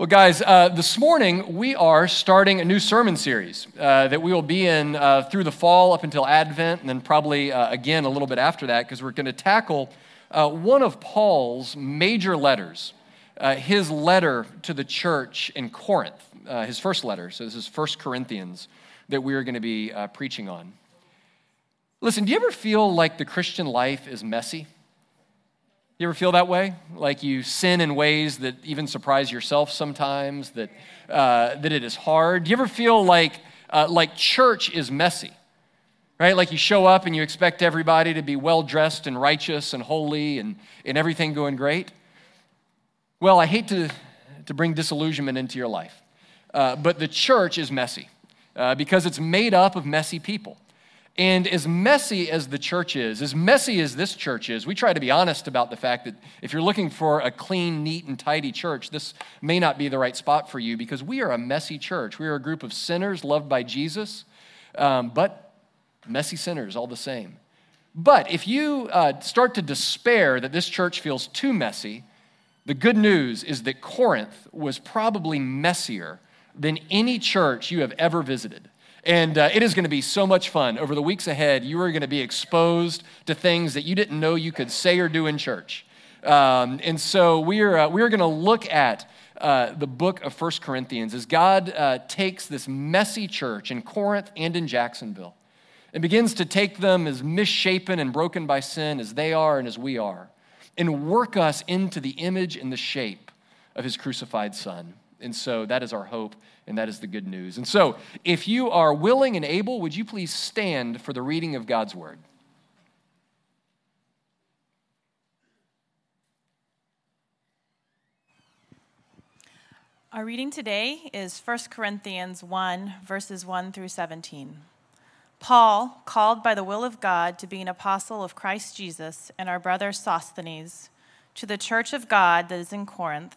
Well, guys, uh, this morning we are starting a new sermon series uh, that we will be in uh, through the fall up until Advent, and then probably uh, again a little bit after that, because we're going to tackle uh, one of Paul's major letters, uh, his letter to the church in Corinth, his first letter. So, this is First Corinthians that we are going to be preaching on. Listen, do you ever feel like the Christian life is messy? You ever feel that way? Like you sin in ways that even surprise yourself sometimes, that, uh, that it is hard? Do you ever feel like, uh, like church is messy? Right? Like you show up and you expect everybody to be well dressed and righteous and holy and, and everything going great? Well, I hate to, to bring disillusionment into your life, uh, but the church is messy uh, because it's made up of messy people. And as messy as the church is, as messy as this church is, we try to be honest about the fact that if you're looking for a clean, neat, and tidy church, this may not be the right spot for you because we are a messy church. We are a group of sinners loved by Jesus, um, but messy sinners all the same. But if you uh, start to despair that this church feels too messy, the good news is that Corinth was probably messier than any church you have ever visited. And uh, it is going to be so much fun. Over the weeks ahead, you are going to be exposed to things that you didn't know you could say or do in church. Um, and so we are, uh, we are going to look at uh, the book of First Corinthians as God uh, takes this messy church in Corinth and in Jacksonville and begins to take them as misshapen and broken by sin as they are and as we are and work us into the image and the shape of his crucified son. And so that is our hope and that is the good news. And so, if you are willing and able, would you please stand for the reading of God's word? Our reading today is 1 Corinthians 1, verses 1 through 17. Paul, called by the will of God to be an apostle of Christ Jesus, and our brother Sosthenes, to the church of God that is in Corinth,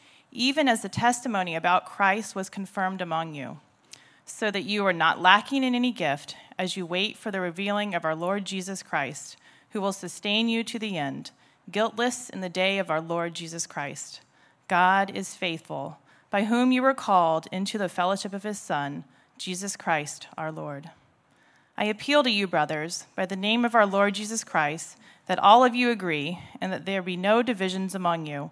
even as the testimony about Christ was confirmed among you, so that you are not lacking in any gift as you wait for the revealing of our Lord Jesus Christ, who will sustain you to the end, guiltless in the day of our Lord Jesus Christ. God is faithful, by whom you were called into the fellowship of his Son, Jesus Christ our Lord. I appeal to you, brothers, by the name of our Lord Jesus Christ, that all of you agree, and that there be no divisions among you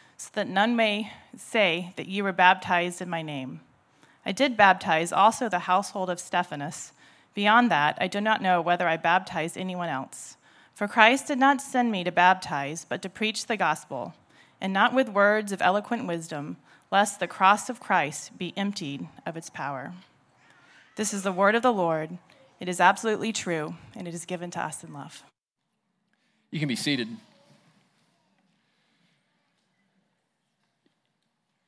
so that none may say that ye were baptized in my name. I did baptize also the household of Stephanas. Beyond that, I do not know whether I baptized anyone else. For Christ did not send me to baptize, but to preach the gospel, and not with words of eloquent wisdom, lest the cross of Christ be emptied of its power. This is the word of the Lord. It is absolutely true, and it is given to us in love. You can be seated.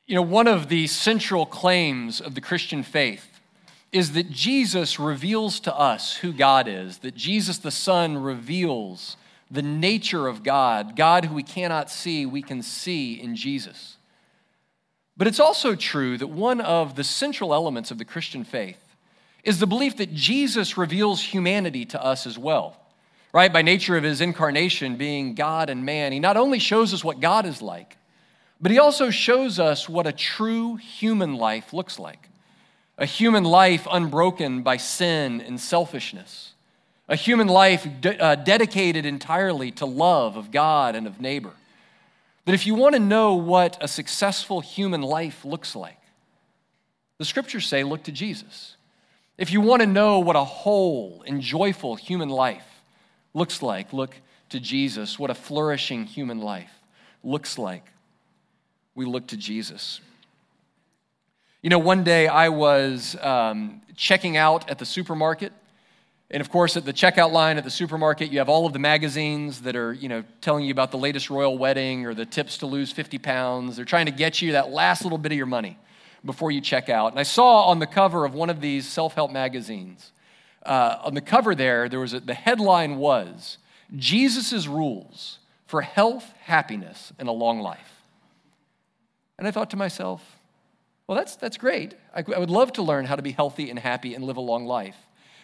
You know, one of the central claims of the Christian faith is that Jesus reveals to us who God is, that Jesus the Son reveals the nature of God, God who we cannot see, we can see in Jesus. But it's also true that one of the central elements of the Christian faith is the belief that Jesus reveals humanity to us as well. Right? By nature of his incarnation, being God and man, he not only shows us what God is like, but he also shows us what a true human life looks like a human life unbroken by sin and selfishness, a human life de- uh, dedicated entirely to love of God and of neighbor. That if you want to know what a successful human life looks like, The scriptures say, look to Jesus. If you want to know what a whole and joyful human life looks like, look to Jesus. What a flourishing human life looks like, we look to Jesus. You know, one day I was um, checking out at the supermarket. And of course, at the checkout line at the supermarket, you have all of the magazines that are, you know, telling you about the latest royal wedding or the tips to lose 50 pounds. They're trying to get you that last little bit of your money before you check out. And I saw on the cover of one of these self help magazines, uh, on the cover there, there was a, the headline was Jesus' rules for health, happiness, and a long life. And I thought to myself, well, that's, that's great. I, I would love to learn how to be healthy and happy and live a long life.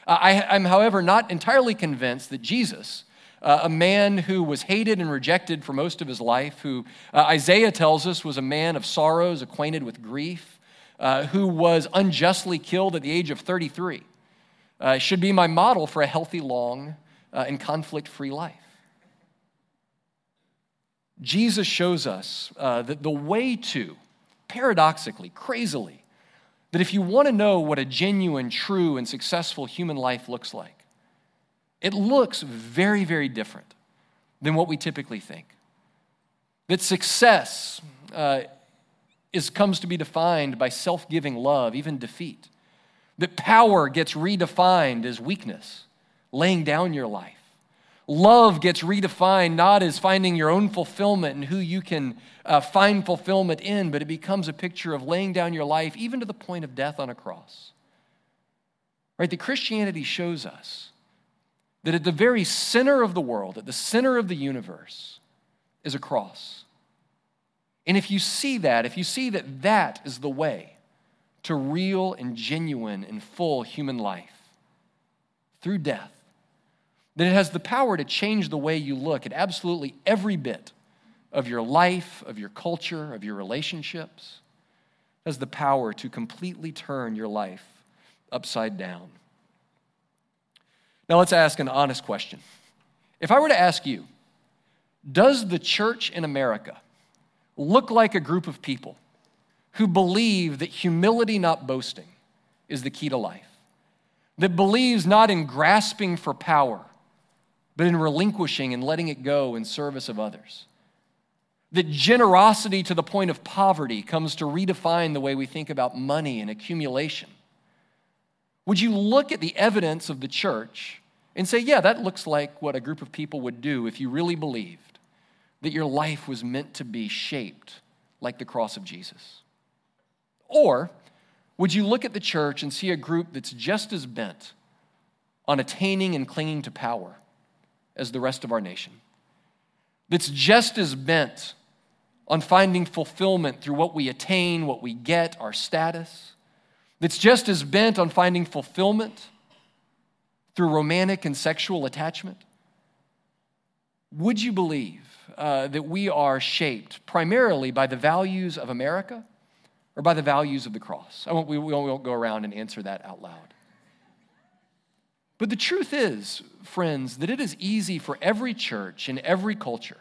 Uh, I, am, however, not entirely convinced that Jesus, uh, a man who was hated and rejected for most of his life, who uh, Isaiah tells us was a man of sorrows, acquainted with grief, uh, who was unjustly killed at the age of 33, uh, should be my model for a healthy, long, uh, and conflict free life. Jesus shows us uh, that the way to, paradoxically, crazily, that if you want to know what a genuine, true, and successful human life looks like, it looks very, very different than what we typically think. That success uh, is, comes to be defined by self giving love, even defeat. That power gets redefined as weakness, laying down your life. Love gets redefined not as finding your own fulfillment and who you can uh, find fulfillment in, but it becomes a picture of laying down your life, even to the point of death on a cross. Right? That Christianity shows us that at the very center of the world, at the center of the universe, is a cross. And if you see that, if you see that that is the way to real and genuine and full human life through death, then it has the power to change the way you look at absolutely every bit of your life, of your culture, of your relationships. It has the power to completely turn your life upside down. Now let's ask an honest question. If I were to ask you, does the church in America look like a group of people who believe that humility, not boasting, is the key to life, that believes not in grasping for power, but in relinquishing and letting it go in service of others. That generosity to the point of poverty comes to redefine the way we think about money and accumulation. Would you look at the evidence of the church and say, yeah, that looks like what a group of people would do if you really believed that your life was meant to be shaped like the cross of Jesus? Or would you look at the church and see a group that's just as bent on attaining and clinging to power as the rest of our nation? That's just as bent on finding fulfillment through what we attain, what we get, our status? That's just as bent on finding fulfillment through romantic and sexual attachment? Would you believe uh, that we are shaped primarily by the values of America or by the values of the cross? I won't, we, we won't go around and answer that out loud. But the truth is, friends, that it is easy for every church in every culture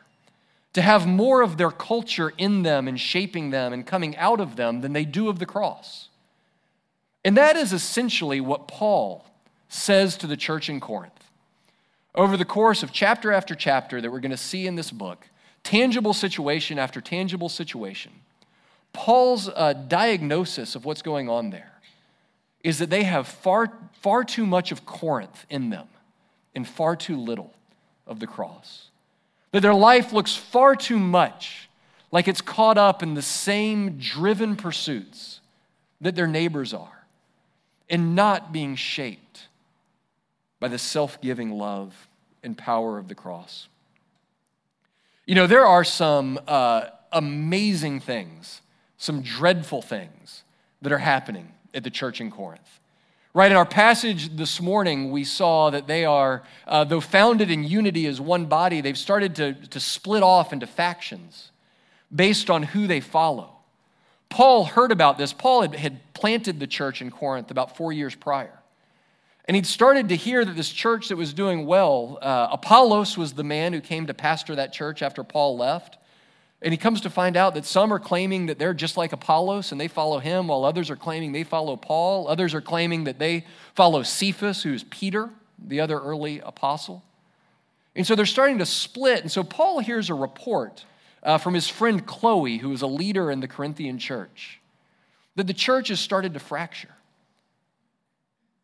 to have more of their culture in them and shaping them and coming out of them than they do of the cross. And that is essentially what Paul says to the church in Corinth over the course of chapter after chapter that we're going to see in this book, tangible situation after tangible situation, Paul's uh, diagnosis of what's going on there is that they have far, far too much of Corinth in them and far too little of the cross. That their life looks far too much like it's caught up in the same driven pursuits that their neighbors are and not being shaped by the self giving love and power of the cross. You know, there are some uh, amazing things, some dreadful things that are happening at the church in Corinth. Right, in our passage this morning, we saw that they are, uh, though founded in unity as one body, they've started to, to split off into factions based on who they follow. Paul heard about this. Paul had, had planted the church in Corinth about four years prior. And he'd started to hear that this church that was doing well, uh, Apollos was the man who came to pastor that church after Paul left. And he comes to find out that some are claiming that they're just like Apollos and they follow him, while others are claiming they follow Paul. Others are claiming that they follow Cephas, who's Peter, the other early apostle. And so they're starting to split. And so Paul hears a report uh, from his friend Chloe, who is a leader in the Corinthian church, that the church has started to fracture.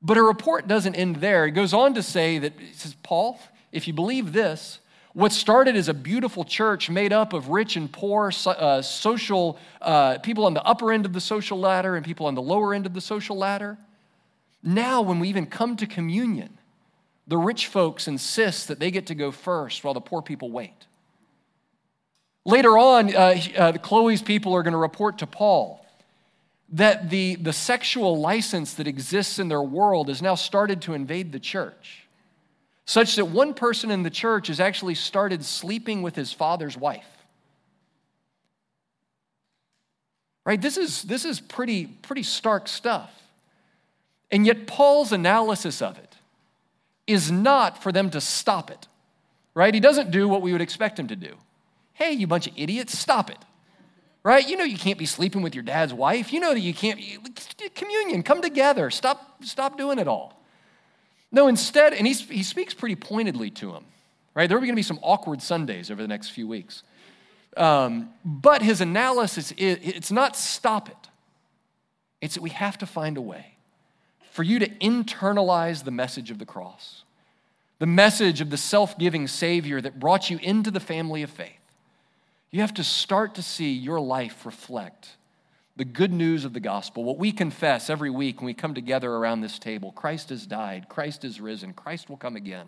But her report doesn't end there. It goes on to say that, says, Paul, if you believe this, what started as a beautiful church made up of rich and poor, uh, social uh, people on the upper end of the social ladder and people on the lower end of the social ladder. Now, when we even come to communion, the rich folks insist that they get to go first while the poor people wait. Later on, uh, uh Chloe's people are going to report to Paul that the, the sexual license that exists in their world has now started to invade the church such that one person in the church has actually started sleeping with his father's wife. Right? This is, this is pretty, pretty stark stuff. And yet, Paul's analysis of it is not for them to stop it. Right? He doesn't do what we would expect him to do. Hey, you bunch of idiots, stop it. Right? You know you can't be sleeping with your dad's wife. You know that you can't communion, come together. Stop stop doing it all. No, instead, and he he speaks pretty pointedly to him, right? There are going to be some awkward Sundays over the next few weeks. Um, but his analysis is it's not stop it, it's that we have to find a way for you to internalize the message of the cross, the message of the self giving Savior that brought you into the family of faith. You have to start to see your life reflect the good news of the gospel, what we confess every week when we come together around this table Christ has died, Christ is risen, Christ will come again.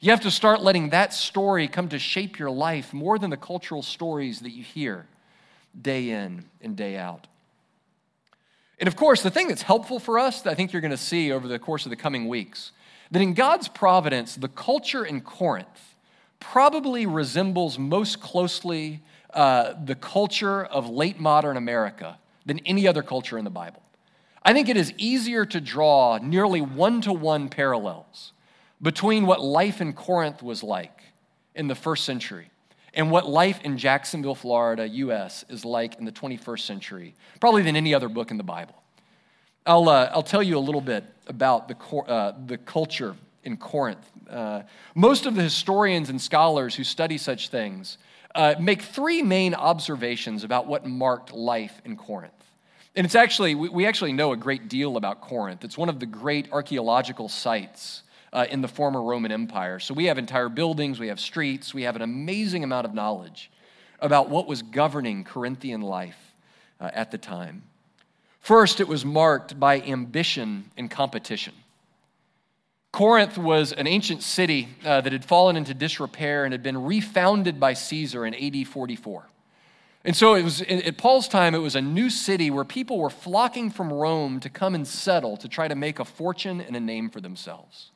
You have to start letting that story come to shape your life more than the cultural stories that you hear day in and day out. And of course, the thing that's helpful for us, that I think you're going to see over the course of the coming weeks, that in God's providence, the culture in Corinth probably resembles most closely uh, the culture of late modern America than any other culture in the Bible. I think it is easier to draw nearly one to one parallels between what life in Corinth was like in the first century and what life in Jacksonville, Florida, US is like in the 21st century, probably than any other book in the Bible. I'll, uh, I'll tell you a little bit about the, uh, the culture in Corinth. Uh, most of the historians and scholars who study such things uh, make three main observations about what marked life in Corinth. And it's actually, we, actually know a great deal about Corinth. It's one of the great archaeological sites uh, in the former Roman Empire. So we have entire buildings, we have streets, we have an amazing amount of knowledge about what was governing Corinthian life uh, at the time. First, it was marked by ambition and competition. Corinth was an ancient city uh, that had fallen into disrepair and had been refounded by Caesar in AD 44. And so it was at Paul's time, it was a new city where people were flocking from Rome to come and settle to try to make a fortune and a name for themselves.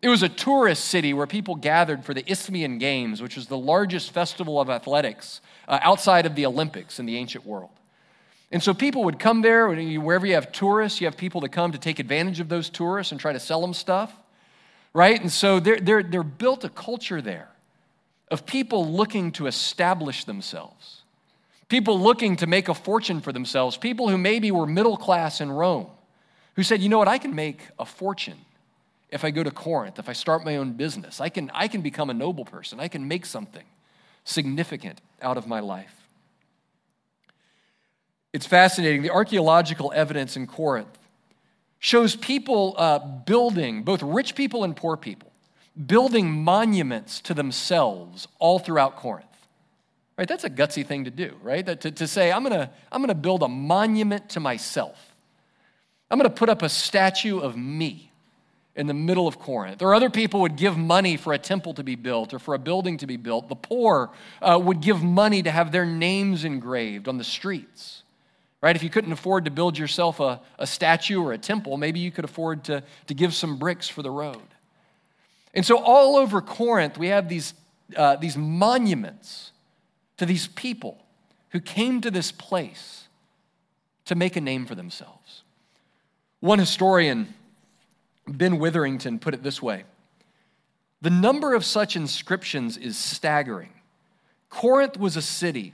It was a tourist city where people gathered for the Isthmian Games, which was the largest festival of athletics uh, outside of the Olympics in the ancient world. And so people would come there, wherever you have tourists, you have people that come to take advantage of those tourists and try to sell them stuff, right? And so they're, they're, they're built a culture there of people looking to establish themselves, people looking to make a fortune for themselves, people who maybe were middle class in Rome, who said, you know what, I can make a fortune if I go to Corinth, if I start my own business. I can, I can become a noble person, I can make something significant out of my life. It's fascinating. The archaeological evidence in Corinth shows people uh, building, both rich people and poor people, building monuments to themselves all throughout Corinth. Right? That's a gutsy thing to do, right? That to, to say, I'm gonna, I'm gonna build a monument to myself. I'm gonna put up a statue of me in the middle of Corinth. Or other people would give money for a temple to be built or for a building to be built. The poor uh, would give money to have their names engraved on the streets right? If you couldn't afford to build yourself a, a statue or a temple, maybe you could afford to, to give some bricks for the road. And so, all over Corinth, we have these, uh, these monuments to these people who came to this place to make a name for themselves. One historian, Ben Witherington, put it this way The number of such inscriptions is staggering Corinth was a city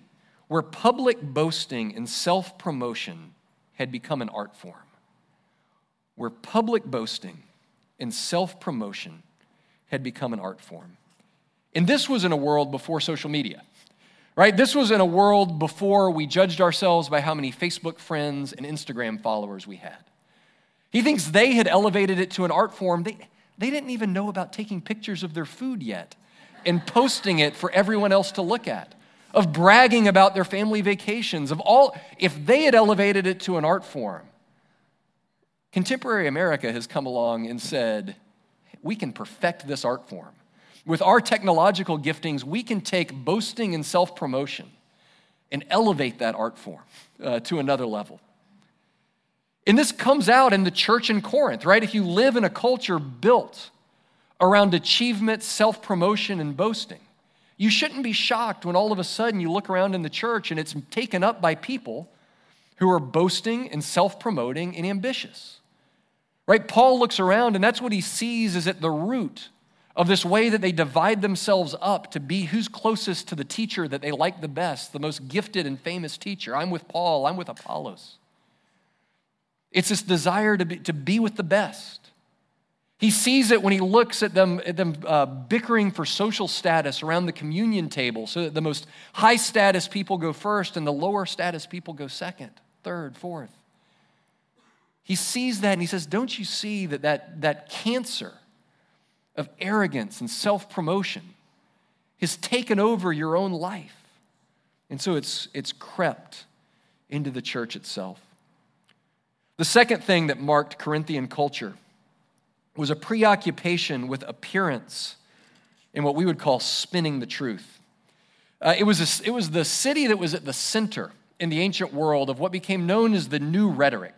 where public boasting and self promotion had become an art form. Where public boasting and self promotion had become an art form. And this was in a world before social media, right? This was in a world before we judged ourselves by how many Facebook friends and Instagram followers we had. He thinks they had elevated it to an art form. They, they didn't even know about taking pictures of their food yet and posting it for everyone else to look at, of bragging about their family vacations, of all, if they had elevated it to an art form, contemporary America has come along and said, we can perfect this art form. With our technological giftings, we can take boasting and self promotion and elevate that art form uh, to another level. And this comes out in the church in Corinth, right? If you live in a culture built around achievement, self promotion, and boasting, you shouldn't be shocked when all of a sudden you look around in the church and it's taken up by people who are boasting and self promoting and ambitious. Right? Paul looks around and that's what he sees is at the root of this way that they divide themselves up to be who's closest to the teacher that they like the best, the most gifted and famous teacher. I'm with Paul, I'm with Apollos. It's this desire to be, to be with the best. He sees it when he looks at them, at them uh, bickering for social status around the communion table so that the most high status people go first and the lower status people go second, third, fourth. He sees that and he says, Don't you see that that, that cancer of arrogance and self promotion has taken over your own life? And so it's, it's crept into the church itself. The second thing that marked Corinthian culture was a preoccupation with appearance and what we would call spinning the truth. Uh, it, was a, it was the city that was at the center in the ancient world of what became known as the new rhetoric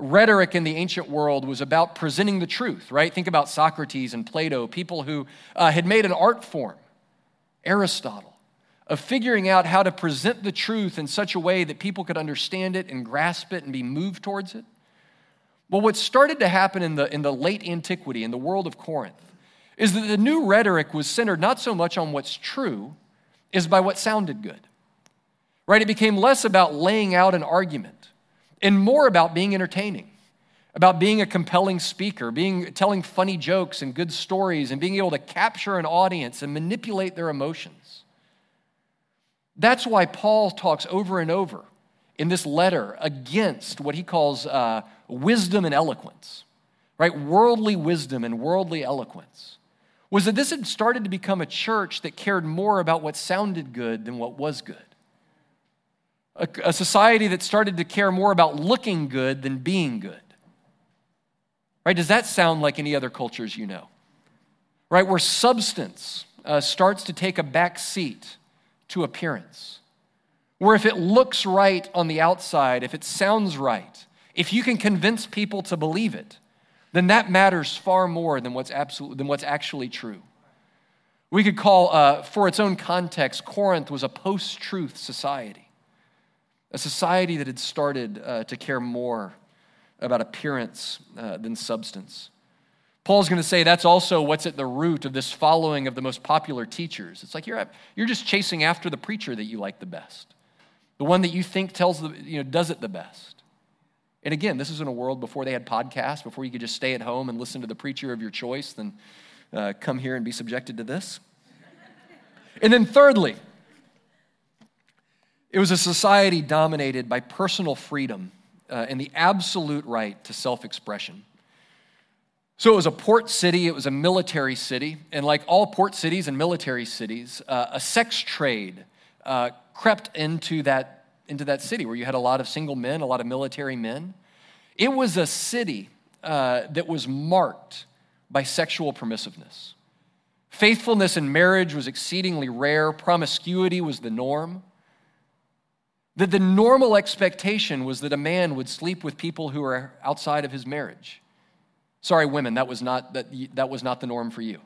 rhetoric in the ancient world was about presenting the truth, right? Think about Socrates and Plato, people who uh, had made an art form, Aristotle, of figuring out how to present the truth in such a way that people could understand it and grasp it and be moved towards it. Well, what started to happen in the, in the late antiquity, in the world of Corinth, is that the new rhetoric was centered not so much on what's true, as by what sounded good. Right? It became less about laying out an argument and more about being entertaining, about being a compelling speaker, being telling funny jokes and good stories and being able to capture an audience and manipulate their emotions. That's why Paul talks over and over in this letter against what he calls uh, wisdom and eloquence, right? Worldly wisdom and worldly eloquence. Was that this had started to become a church that cared more about what sounded good than what was good a, a society that started to care more about looking good than being good. Right? Does that sound like any other cultures you know? Right? Where substance uh, starts to take a back seat to appearance. Where if it looks right on the outside, if it sounds right, if you can convince people to believe it, then that matters far more than what's, absolute, than what's actually true. We could call, uh, for its own context, Corinth was a post truth society a society that had started uh, to care more about appearance uh, than substance. Paul's going to say that's also what's at the root of this following of the most popular teachers. It's like you're, you're just chasing after the preacher that you like the best, the one that you think tells the, you know, does it the best. And again, this is in a world before they had podcasts, before you could just stay at home and listen to the preacher of your choice, then uh, come here and be subjected to this. And then, thirdly, it was a society dominated by personal freedom uh, and the absolute right to self expression. So it was a port city, it was a military city, and like all port cities and military cities, uh, a sex trade uh, crept into that, into that city where you had a lot of single men, a lot of military men. It was a city uh, that was marked by sexual permissiveness. Faithfulness in marriage was exceedingly rare, promiscuity was the norm. That the normal expectation was that a man would sleep with people who are outside of his marriage. Sorry, women, that was not, that, that was not the norm for you.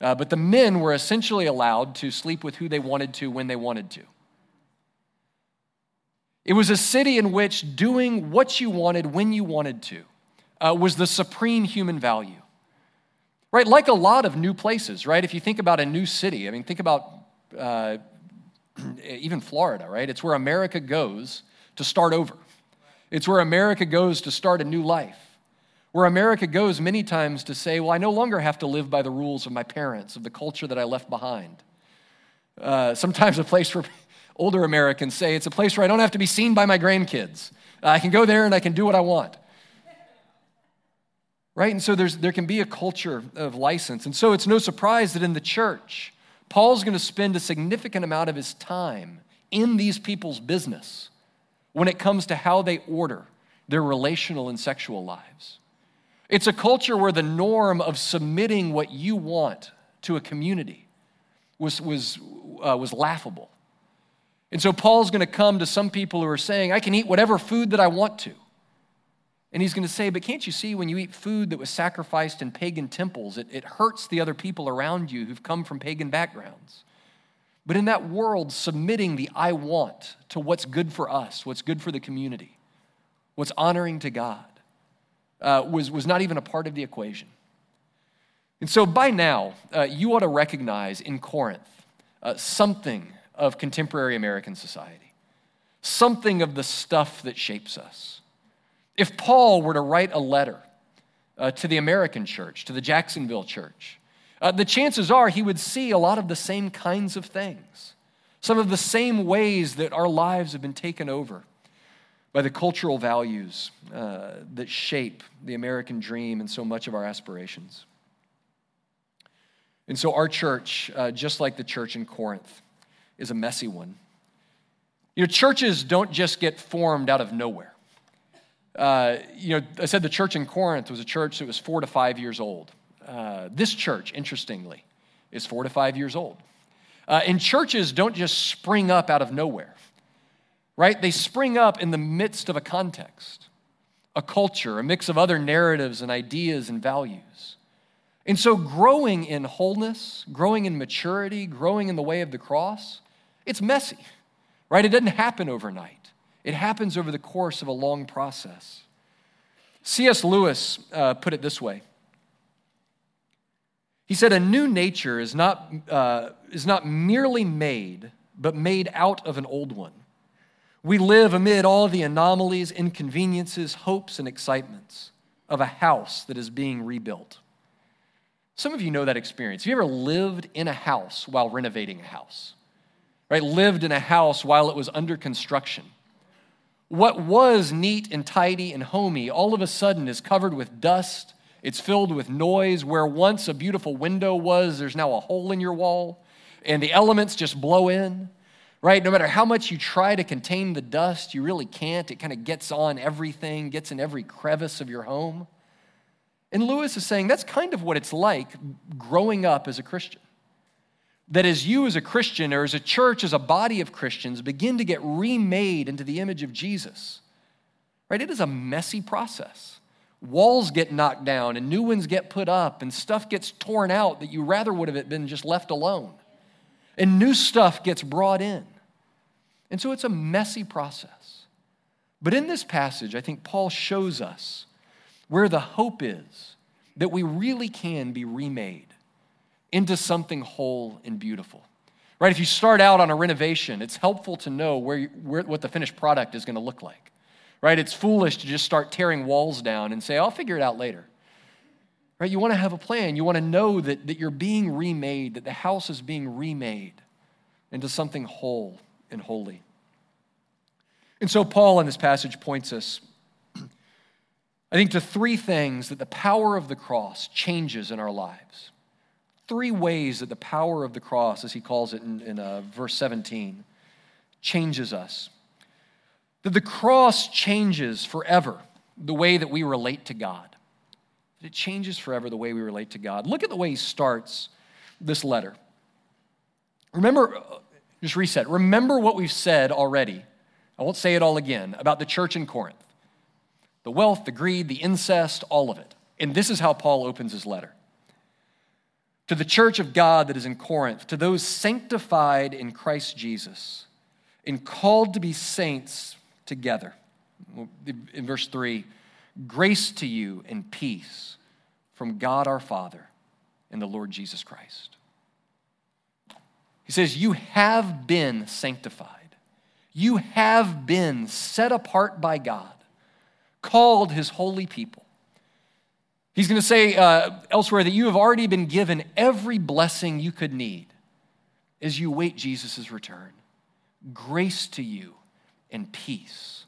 Uh, but the men were essentially allowed to sleep with who they wanted to when they wanted to. It was a city in which doing what you wanted when you wanted to uh, was the supreme human value. Right? Like a lot of new places, right? If you think about a new city, I mean, think about uh, even Florida, right? It's where America goes to start over. It's where America goes to start a new life. Where America goes many times to say, well, I no longer have to live by the rules of my parents, of the culture that I left behind. Uh, sometimes a place where older Americans say it's a place where I don't have to be seen by my grandkids. I can go there and I can do what I want. Right? And so there can be a culture of license. And so it's no surprise that in the church, Paul's going to spend a significant amount of his time in these people's business when it comes to how they order their relational and sexual lives. It's a culture where the norm of submitting what you want to a community was, was, uh, was laughable. And so Paul's going to come to some people who are saying, I can eat whatever food that I want to. And he's going to say, But can't you see when you eat food that was sacrificed in pagan temples, it, it hurts the other people around you who've come from pagan backgrounds? But in that world, submitting the I want to what's good for us, what's good for the community, what's honoring to God, uh, was, was not even a part of the equation. And so by now, uh, you ought to recognize in Corinth uh, something of contemporary American society, something of the stuff that shapes us. If Paul were to write a letter uh, to the American church, to the Jacksonville church, uh, the chances are he would see a lot of the same kinds of things, some of the same ways that our lives have been taken over by the cultural values uh, that shape the American dream and so much of our aspirations. And so, our church, uh, just like the church in Corinth, is a messy one. You know, churches don't just get formed out of nowhere. Uh, you know, I said the church in Corinth was a church that was four to five years old. Uh, this church, interestingly, is four to five years old. Uh, and churches don't just spring up out of nowhere, right? They spring up in the midst of a context, a culture, a mix of other narratives and ideas and values. And so, growing in wholeness, growing in maturity, growing in the way of the cross, it's messy, right? It doesn't happen overnight, it happens over the course of a long process. C.S. Lewis uh, put it this way He said, A new nature is not, uh, is not merely made, but made out of an old one. We live amid all the anomalies, inconveniences, hopes, and excitements of a house that is being rebuilt. Some of you know that experience. Have you ever lived in a house while renovating a house? right, lived in a house while it was under construction. What was neat and tidy and homey all of a sudden is covered with dust. It's filled with noise. Where once a beautiful window was, there's now a hole in your wall, and the elements just blow in, right? No matter how much you try to contain the dust, you really can't. It kind of gets on everything, gets in every crevice of your home. And Lewis is saying that's kind of what it's like growing up as a Christian that as you, as a Christian, or as a church, as a body of Christians, begin to get remade into the image of Jesus, right? It is a messy process. Walls get knocked down and new ones get put up, and stuff gets torn out that you rather would have been just left alone. And new stuff gets brought in. And so it's a messy process. But in this passage, I think Paul shows us where the hope is that we really can be remade into something whole and beautiful. Right? If you start out on a renovation, it's helpful to know where, where what the finished product is going to look like. Right? It's foolish to just start tearing walls down and say, I'll figure it out later. Right? You want to have a plan. You want to know that, that you're being remade, that the house is being remade into something whole and holy. And so, Paul in this passage points us, I think, to three things that the power of the cross changes in our lives three ways that the power of the cross, as he calls it in, in uh, verse 17, changes us. That the cross changes forever the way that we relate to God. That it changes forever the way we relate to God. Look at the way he starts this letter. Remember, uh, just reset. Remember what we've said already. I won't say it all again about the church in Corinth the wealth, the greed, the incest, all of it. And this is how Paul opens his letter to the church of God that is in Corinth, to those sanctified in Christ Jesus and called to be saints together. In verse 3, grace to you and peace from God our Father and the Lord Jesus Christ. He says, You have been sanctified. You have been set apart by God, called his holy people. He's going to say uh, elsewhere that you have already been given every blessing you could need as you wait Jesus' return. Grace to you and peace.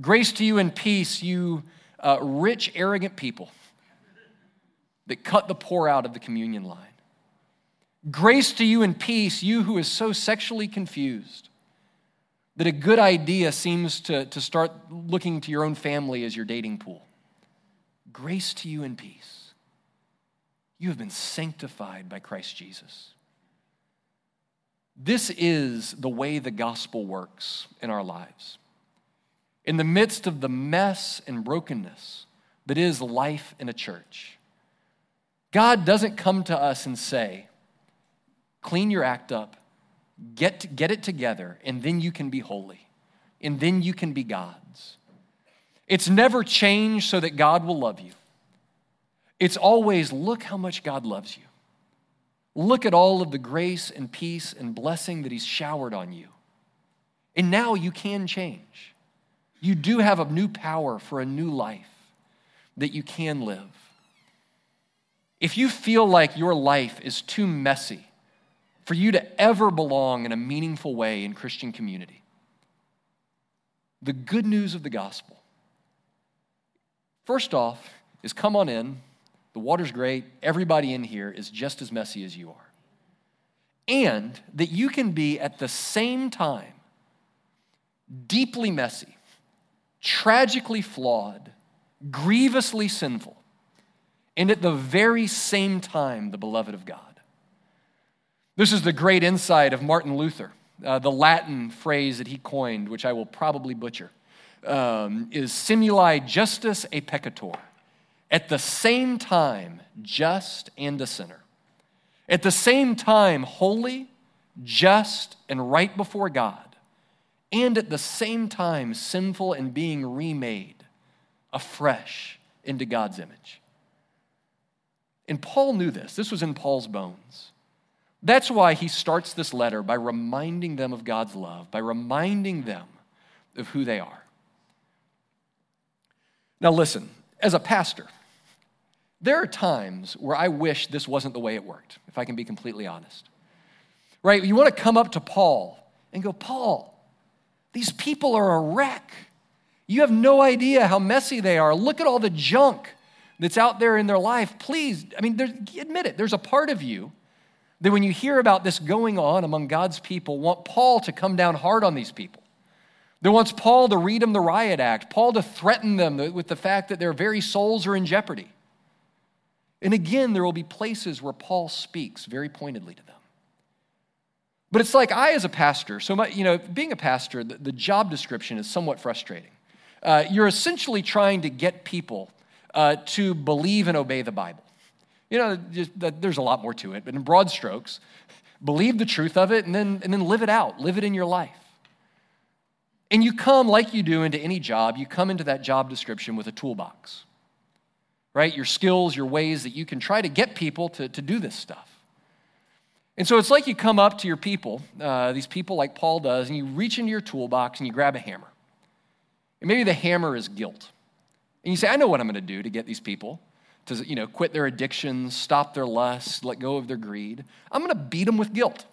Grace to you and peace, you uh, rich, arrogant people that cut the poor out of the communion line. Grace to you and peace, you who is so sexually confused that a good idea seems to, to start looking to your own family as your dating pool. Grace to you and peace. You have been sanctified by Christ Jesus. This is the way the gospel works in our lives. In the midst of the mess and brokenness that is life in a church, God doesn't come to us and say, clean your act up, get, get it together, and then you can be holy, and then you can be God's. It's never changed so that God will love you. It's always, look how much God loves you. Look at all of the grace and peace and blessing that He's showered on you. And now you can change. You do have a new power for a new life that you can live. If you feel like your life is too messy for you to ever belong in a meaningful way in Christian community, the good news of the gospel, first off, is come on in the water's great. Everybody in here is just as messy as you are. And that you can be at the same time deeply messy, tragically flawed, grievously sinful, and at the very same time, the beloved of God. This is the great insight of Martin Luther. Uh, the Latin phrase that he coined, which I will probably butcher, um, is simuli justus et peccator at the same time just and a sinner. At the same time, holy, just, and right before God. And at the same time, sinful and being remade afresh into God's image. And Paul knew this. This was in Paul's bones. That's why he starts this letter by reminding them of God's love, by reminding them of who they are. Now, listen, as a pastor, there are times where I wish this wasn't the way it worked, if I can be completely honest. Right? You want to come up to Paul and go, Paul, these people are a wreck. You have no idea how messy they are. Look at all the junk that's out there in their life. Please, I mean, admit it, there's a part of you that when you hear about this going on among God's people, want Paul to come down hard on these people. That wants Paul to read them the riot act, Paul to threaten them with the fact that their very souls are in jeopardy. And again, there will be places where Paul speaks very pointedly to them. But it's like I, as a pastor, so my, you know, being a pastor, the, the job description is somewhat frustrating. Uh, you're essentially trying to get people uh, to believe and obey the Bible. You know, just, there's a lot more to it, but in broad strokes, believe the truth of it and then, and then live it out, live it in your life. And you come, like you do into any job, you come into that job description with a toolbox right? Your skills, your ways that you can try to get people to, to do this stuff. And so it's like you come up to your people, uh, these people like Paul does, and you reach into your toolbox and you grab a hammer. And maybe the hammer is guilt. And you say, I know what I'm going to do to get these people to you know, quit their addictions, stop their lust, let go of their greed. I'm going to beat them with guilt.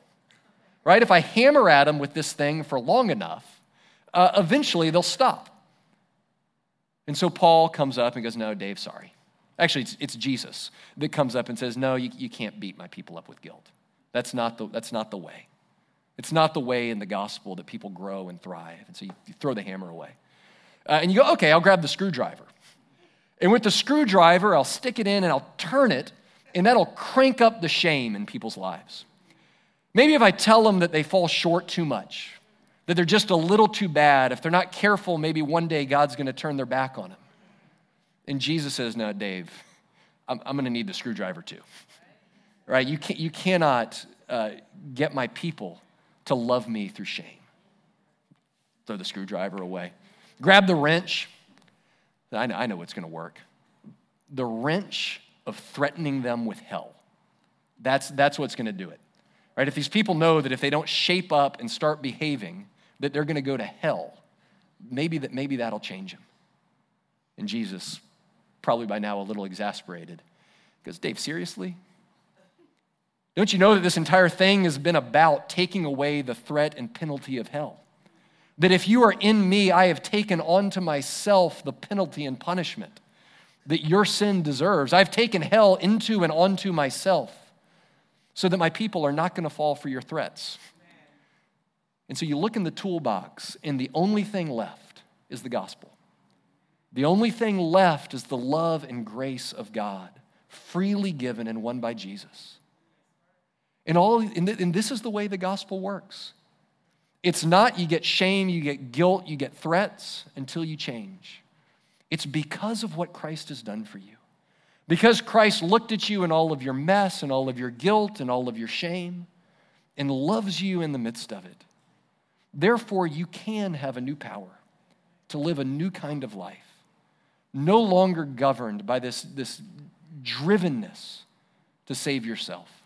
Right? If I hammer at them with this thing for long enough, uh, eventually they'll stop. And so Paul comes up and goes, No, Dave, sorry. Actually, it's, it's Jesus that comes up and says, No, you, you can't beat my people up with guilt. That's not, the, that's not the way. It's not the way in the gospel that people grow and thrive. And so you, you throw the hammer away. Uh, and you go, Okay, I'll grab the screwdriver. And with the screwdriver, I'll stick it in and I'll turn it, and that'll crank up the shame in people's lives. Maybe if I tell them that they fall short too much, that they're just a little too bad, if they're not careful, maybe one day God's going to turn their back on them. And Jesus says, No, Dave, I'm, I'm going to need the screwdriver too. Right? You, can, you cannot uh, get my people to love me through shame. Throw the screwdriver away. Grab the wrench. I know, I know what's going to work. The wrench of threatening them with hell. That's, that's what's going to do it. Right? If these people know that if they don't shape up and start behaving, that they're going to go to hell, maybe that maybe that'll change them. And Jesus, probably by now a little exasperated, goes, Dave, seriously? Don't you know that this entire thing has been about taking away the threat and penalty of hell? That if you are in me, I have taken onto myself the penalty and punishment that your sin deserves. I've taken hell into and onto myself so that my people are not going to fall for your threats. And so you look in the toolbox, and the only thing left is the gospel. The only thing left is the love and grace of God, freely given and won by Jesus. And, all, and this is the way the gospel works. It's not you get shame, you get guilt, you get threats until you change. It's because of what Christ has done for you. Because Christ looked at you in all of your mess and all of your guilt and all of your shame and loves you in the midst of it. Therefore, you can have a new power to live a new kind of life, no longer governed by this, this drivenness to save yourself.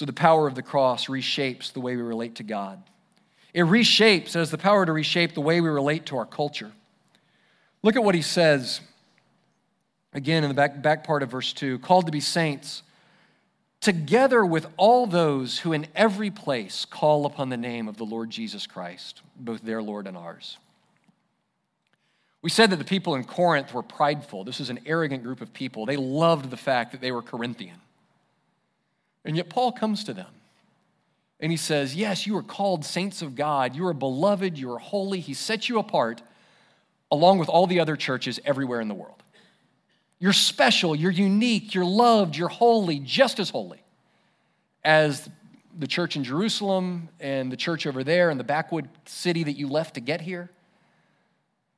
So, the power of the cross reshapes the way we relate to God. It reshapes, it has the power to reshape the way we relate to our culture. Look at what he says again in the back, back part of verse 2 called to be saints, together with all those who in every place call upon the name of the Lord Jesus Christ, both their Lord and ours. We said that the people in Corinth were prideful. This is an arrogant group of people. They loved the fact that they were Corinthian. And yet Paul comes to them and he says, Yes, you are called saints of God. You are beloved. You are holy. He set you apart along with all the other churches everywhere in the world. You're special, you're unique, you're loved, you're holy, just as holy as the church in Jerusalem and the church over there and the backwood city that you left to get here.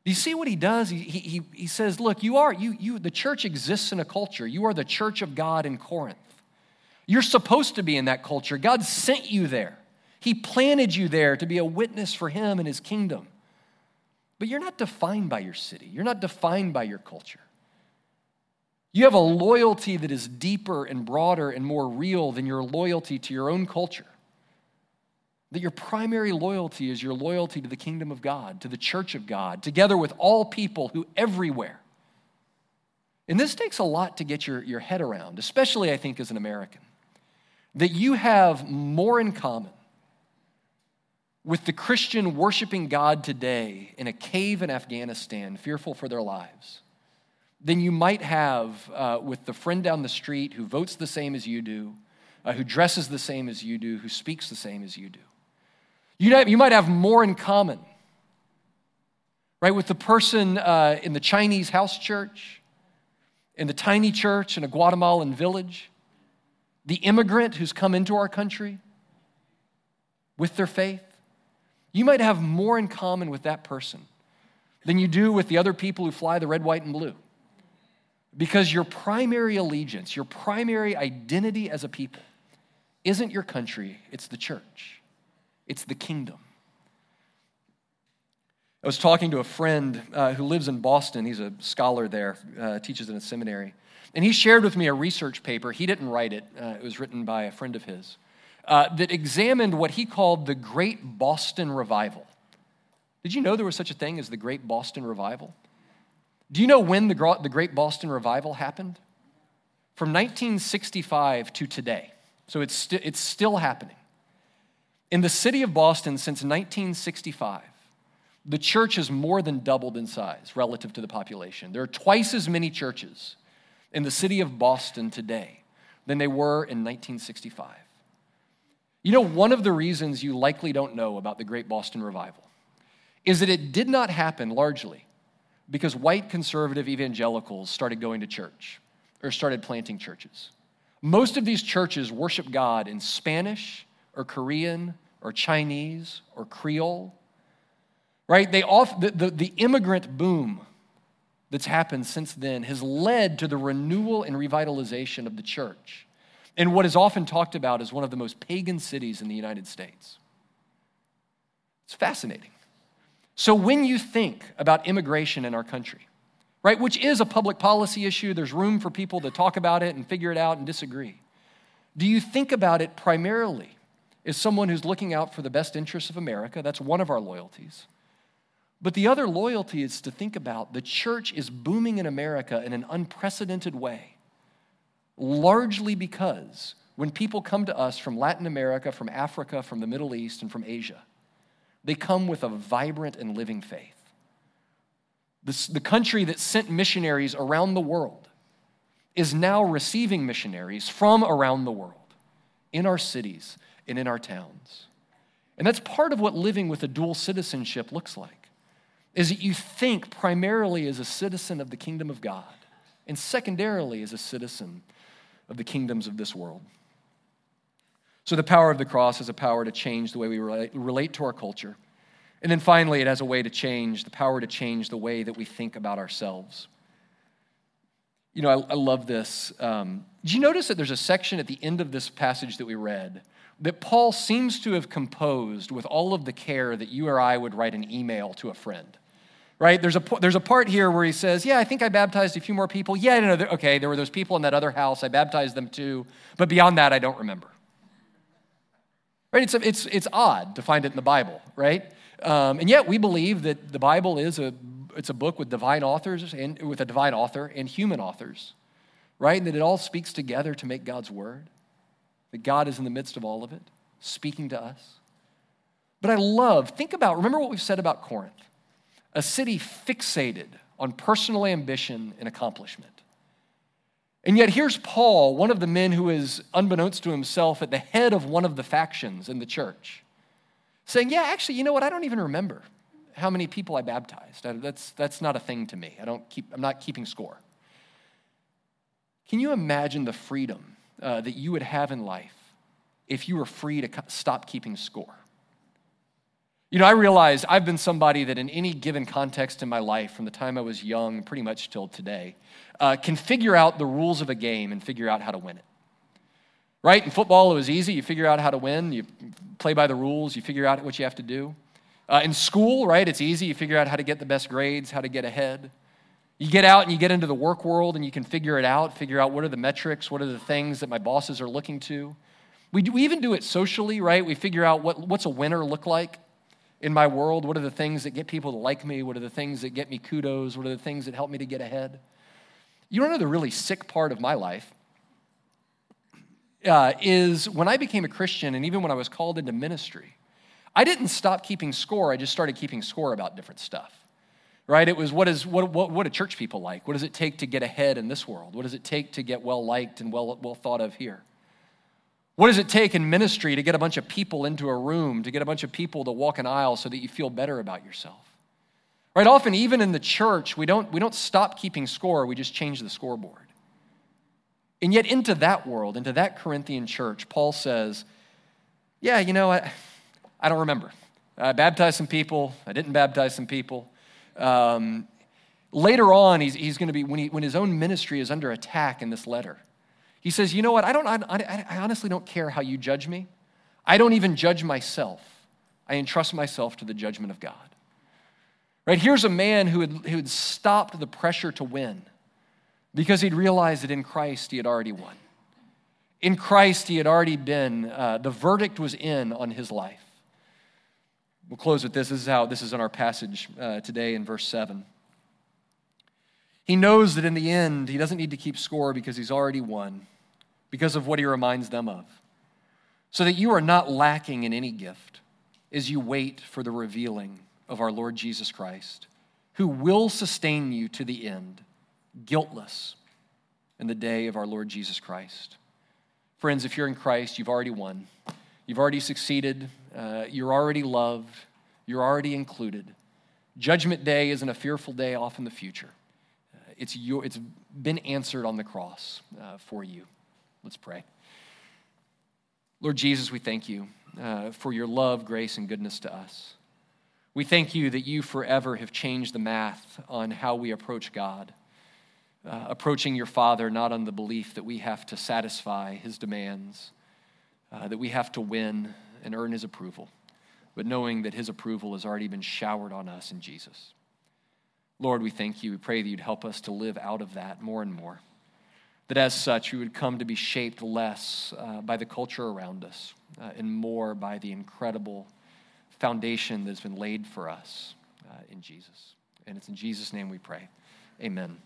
Do you see what he does? He, he, he says, Look, you are, you, you, the church exists in a culture. You are the church of God in Corinth. You're supposed to be in that culture. God sent you there, He planted you there to be a witness for Him and His kingdom. But you're not defined by your city, you're not defined by your culture. You have a loyalty that is deeper and broader and more real than your loyalty to your own culture. That your primary loyalty is your loyalty to the kingdom of God, to the church of God, together with all people who everywhere. And this takes a lot to get your, your head around, especially, I think, as an American. That you have more in common with the Christian worshiping God today in a cave in Afghanistan, fearful for their lives than you might have uh, with the friend down the street who votes the same as you do, uh, who dresses the same as you do, who speaks the same as you do. You, you might have more in common, right, with the person uh, in the Chinese house church, in the tiny church in a Guatemalan village, the immigrant who's come into our country with their faith. You might have more in common with that person than you do with the other people who fly the red, white, and blue. Because your primary allegiance, your primary identity as a people, isn't your country, it's the church, it's the kingdom. I was talking to a friend uh, who lives in Boston. He's a scholar there, uh, teaches in a seminary. And he shared with me a research paper. He didn't write it, uh, it was written by a friend of his, uh, that examined what he called the Great Boston Revival. Did you know there was such a thing as the Great Boston Revival? Do you know when the, Great Boston Revival happened? From 1965 to today. So it's, st- it's still happening. In the city of Boston since 1965, the church has more than doubled in size relative to the population. There are twice as many churches in the city of Boston today than they were in 1965. You know, one of the reasons you likely don't know about the Great Boston Revival is that it did not happen largely because white conservative evangelicals started going to church or started planting churches. Most of these churches worship God in Spanish or Korean or Chinese or Creole. Right? They off, the, the, the immigrant boom that's happened since then has led to the renewal and revitalization of the church in what is often talked about as one of the most pagan cities in the United States. It's fascinating. So when you think about immigration in our country, right, which is a public policy issue, there's room for people to talk about it and figure it out and disagree. Do you think about it primarily as someone who's looking out for the best interests of America? That's one of our loyalties. But the other loyalty is to think about the church is booming in America in an unprecedented way, largely because when people come to us from Latin America, from Africa, from the Middle East, and from Asia, they come with a vibrant and living faith. The, country that sent missionaries around the world is now receiving missionaries from around the world in our cities and in our towns. And that's part of what living with a dual citizenship looks like. Is that you think primarily as a citizen of the kingdom of God and secondarily as a citizen of the kingdoms of this world. So the power of the cross is a power to change the way we relate to our culture. And then finally, it has a way to change, the power to change the way that we think about ourselves. You know, I, I love this. Um, did you notice that there's a section at the end of this passage that we read that Paul seems to have composed with all of the care that you or I would write an email to a friend? Right? There's a, there's a part here where he says, Yeah, I think I baptized a few more people. Yeah, no, okay, there were those people in that other house. I baptized them too. But beyond that, I don't remember. Right? It's, it's, it's odd to find it in the Bible, right? Um, and yet we believe that the Bible is a, it's a book with divine authors and with a divine author and human authors, right? And that it all speaks together to make God's word. That God is in the midst of all of it, speaking to us. But I love, think about, remember what we've said about Corinth a city fixated on personal ambition and accomplishment. And yet, here's Paul, one of the men who is, unbeknownst to himself, at the head of one of the factions in the church, saying, Yeah, actually, you know what? I don't even remember how many people I baptized. That's, that's not a thing to me. I don't keep, I'm not keeping score. Can you imagine the freedom uh, that you would have in life if you were free to stop keeping score? You know, I realize I've been somebody that in any given context in my life, from the time I was young pretty much till today, uh, can figure out the rules of a game and figure out how to win it. Right? In football, it was easy. You figure out how to win, you play by the rules, you figure out what you have to do. Uh, in school, right, it's easy. You figure out how to get the best grades, how to get ahead. You get out and you get into the work world and you can figure it out, figure out what are the metrics, what are the things that my bosses are looking to. We, do, we even do it socially, right? We figure out what, what's a winner look like in my world? What are the things that get people to like me? What are the things that get me kudos? What are the things that help me to get ahead? You don't know the really sick part of my life uh, is when I became a Christian and even when I was called into ministry, I didn't stop keeping score. I just started keeping score about different stuff. Right? It was what is what what what do church people like? What does it take to get ahead in this world? What does it take to get well liked and well well thought of here? What does it take in ministry to get a bunch of people into a room, to get a bunch of people to walk an aisle so that you feel better about yourself? Right? Often, even in the church, we don't, we don't stop keeping score, we just change the scoreboard. And yet, into that world, into that Corinthian church, Paul says, Yeah, you know, I, I don't remember. I baptized some people, I didn't baptize some people. Um, later on, he's, he's going to be, when, he, when his own ministry is under attack in this letter, he says, You know what? I, don't, I, I honestly don't care how you judge me. I don't even judge myself. I entrust myself to the judgment of God. Right? Here's a man who had, who had stopped the pressure to win because he'd realized that in Christ he had already won. In Christ he had already been, uh, the verdict was in on his life. We'll close with this. This is how this is in our passage uh, today in verse 7. He knows that in the end, he doesn't need to keep score because he's already won because of what he reminds them of. So that you are not lacking in any gift as you wait for the revealing of our Lord Jesus Christ, who will sustain you to the end, guiltless in the day of our Lord Jesus Christ. Friends, if you're in Christ, you've already won. You've already succeeded. Uh, you're already loved. You're already included. Judgment Day isn't a fearful day off in the future. Uh, it's, your, it's been answered on the cross uh, for you. Let's pray. Lord Jesus, we thank you uh, for your love, grace, and goodness to us. We thank you that you forever have changed the math on how we approach God, uh, approaching your Father not on the belief that we have to satisfy his demands, uh, that we have to win and earn his approval, but knowing that his approval has already been showered on us in Jesus. Lord, we thank you. We pray that you'd help us to live out of that more and more that as such, we would come to be shaped less uh, by the culture around us uh, and more by the incredible foundation that's been laid for us uh, in Jesus. And it's in Jesus' name we pray. Amen.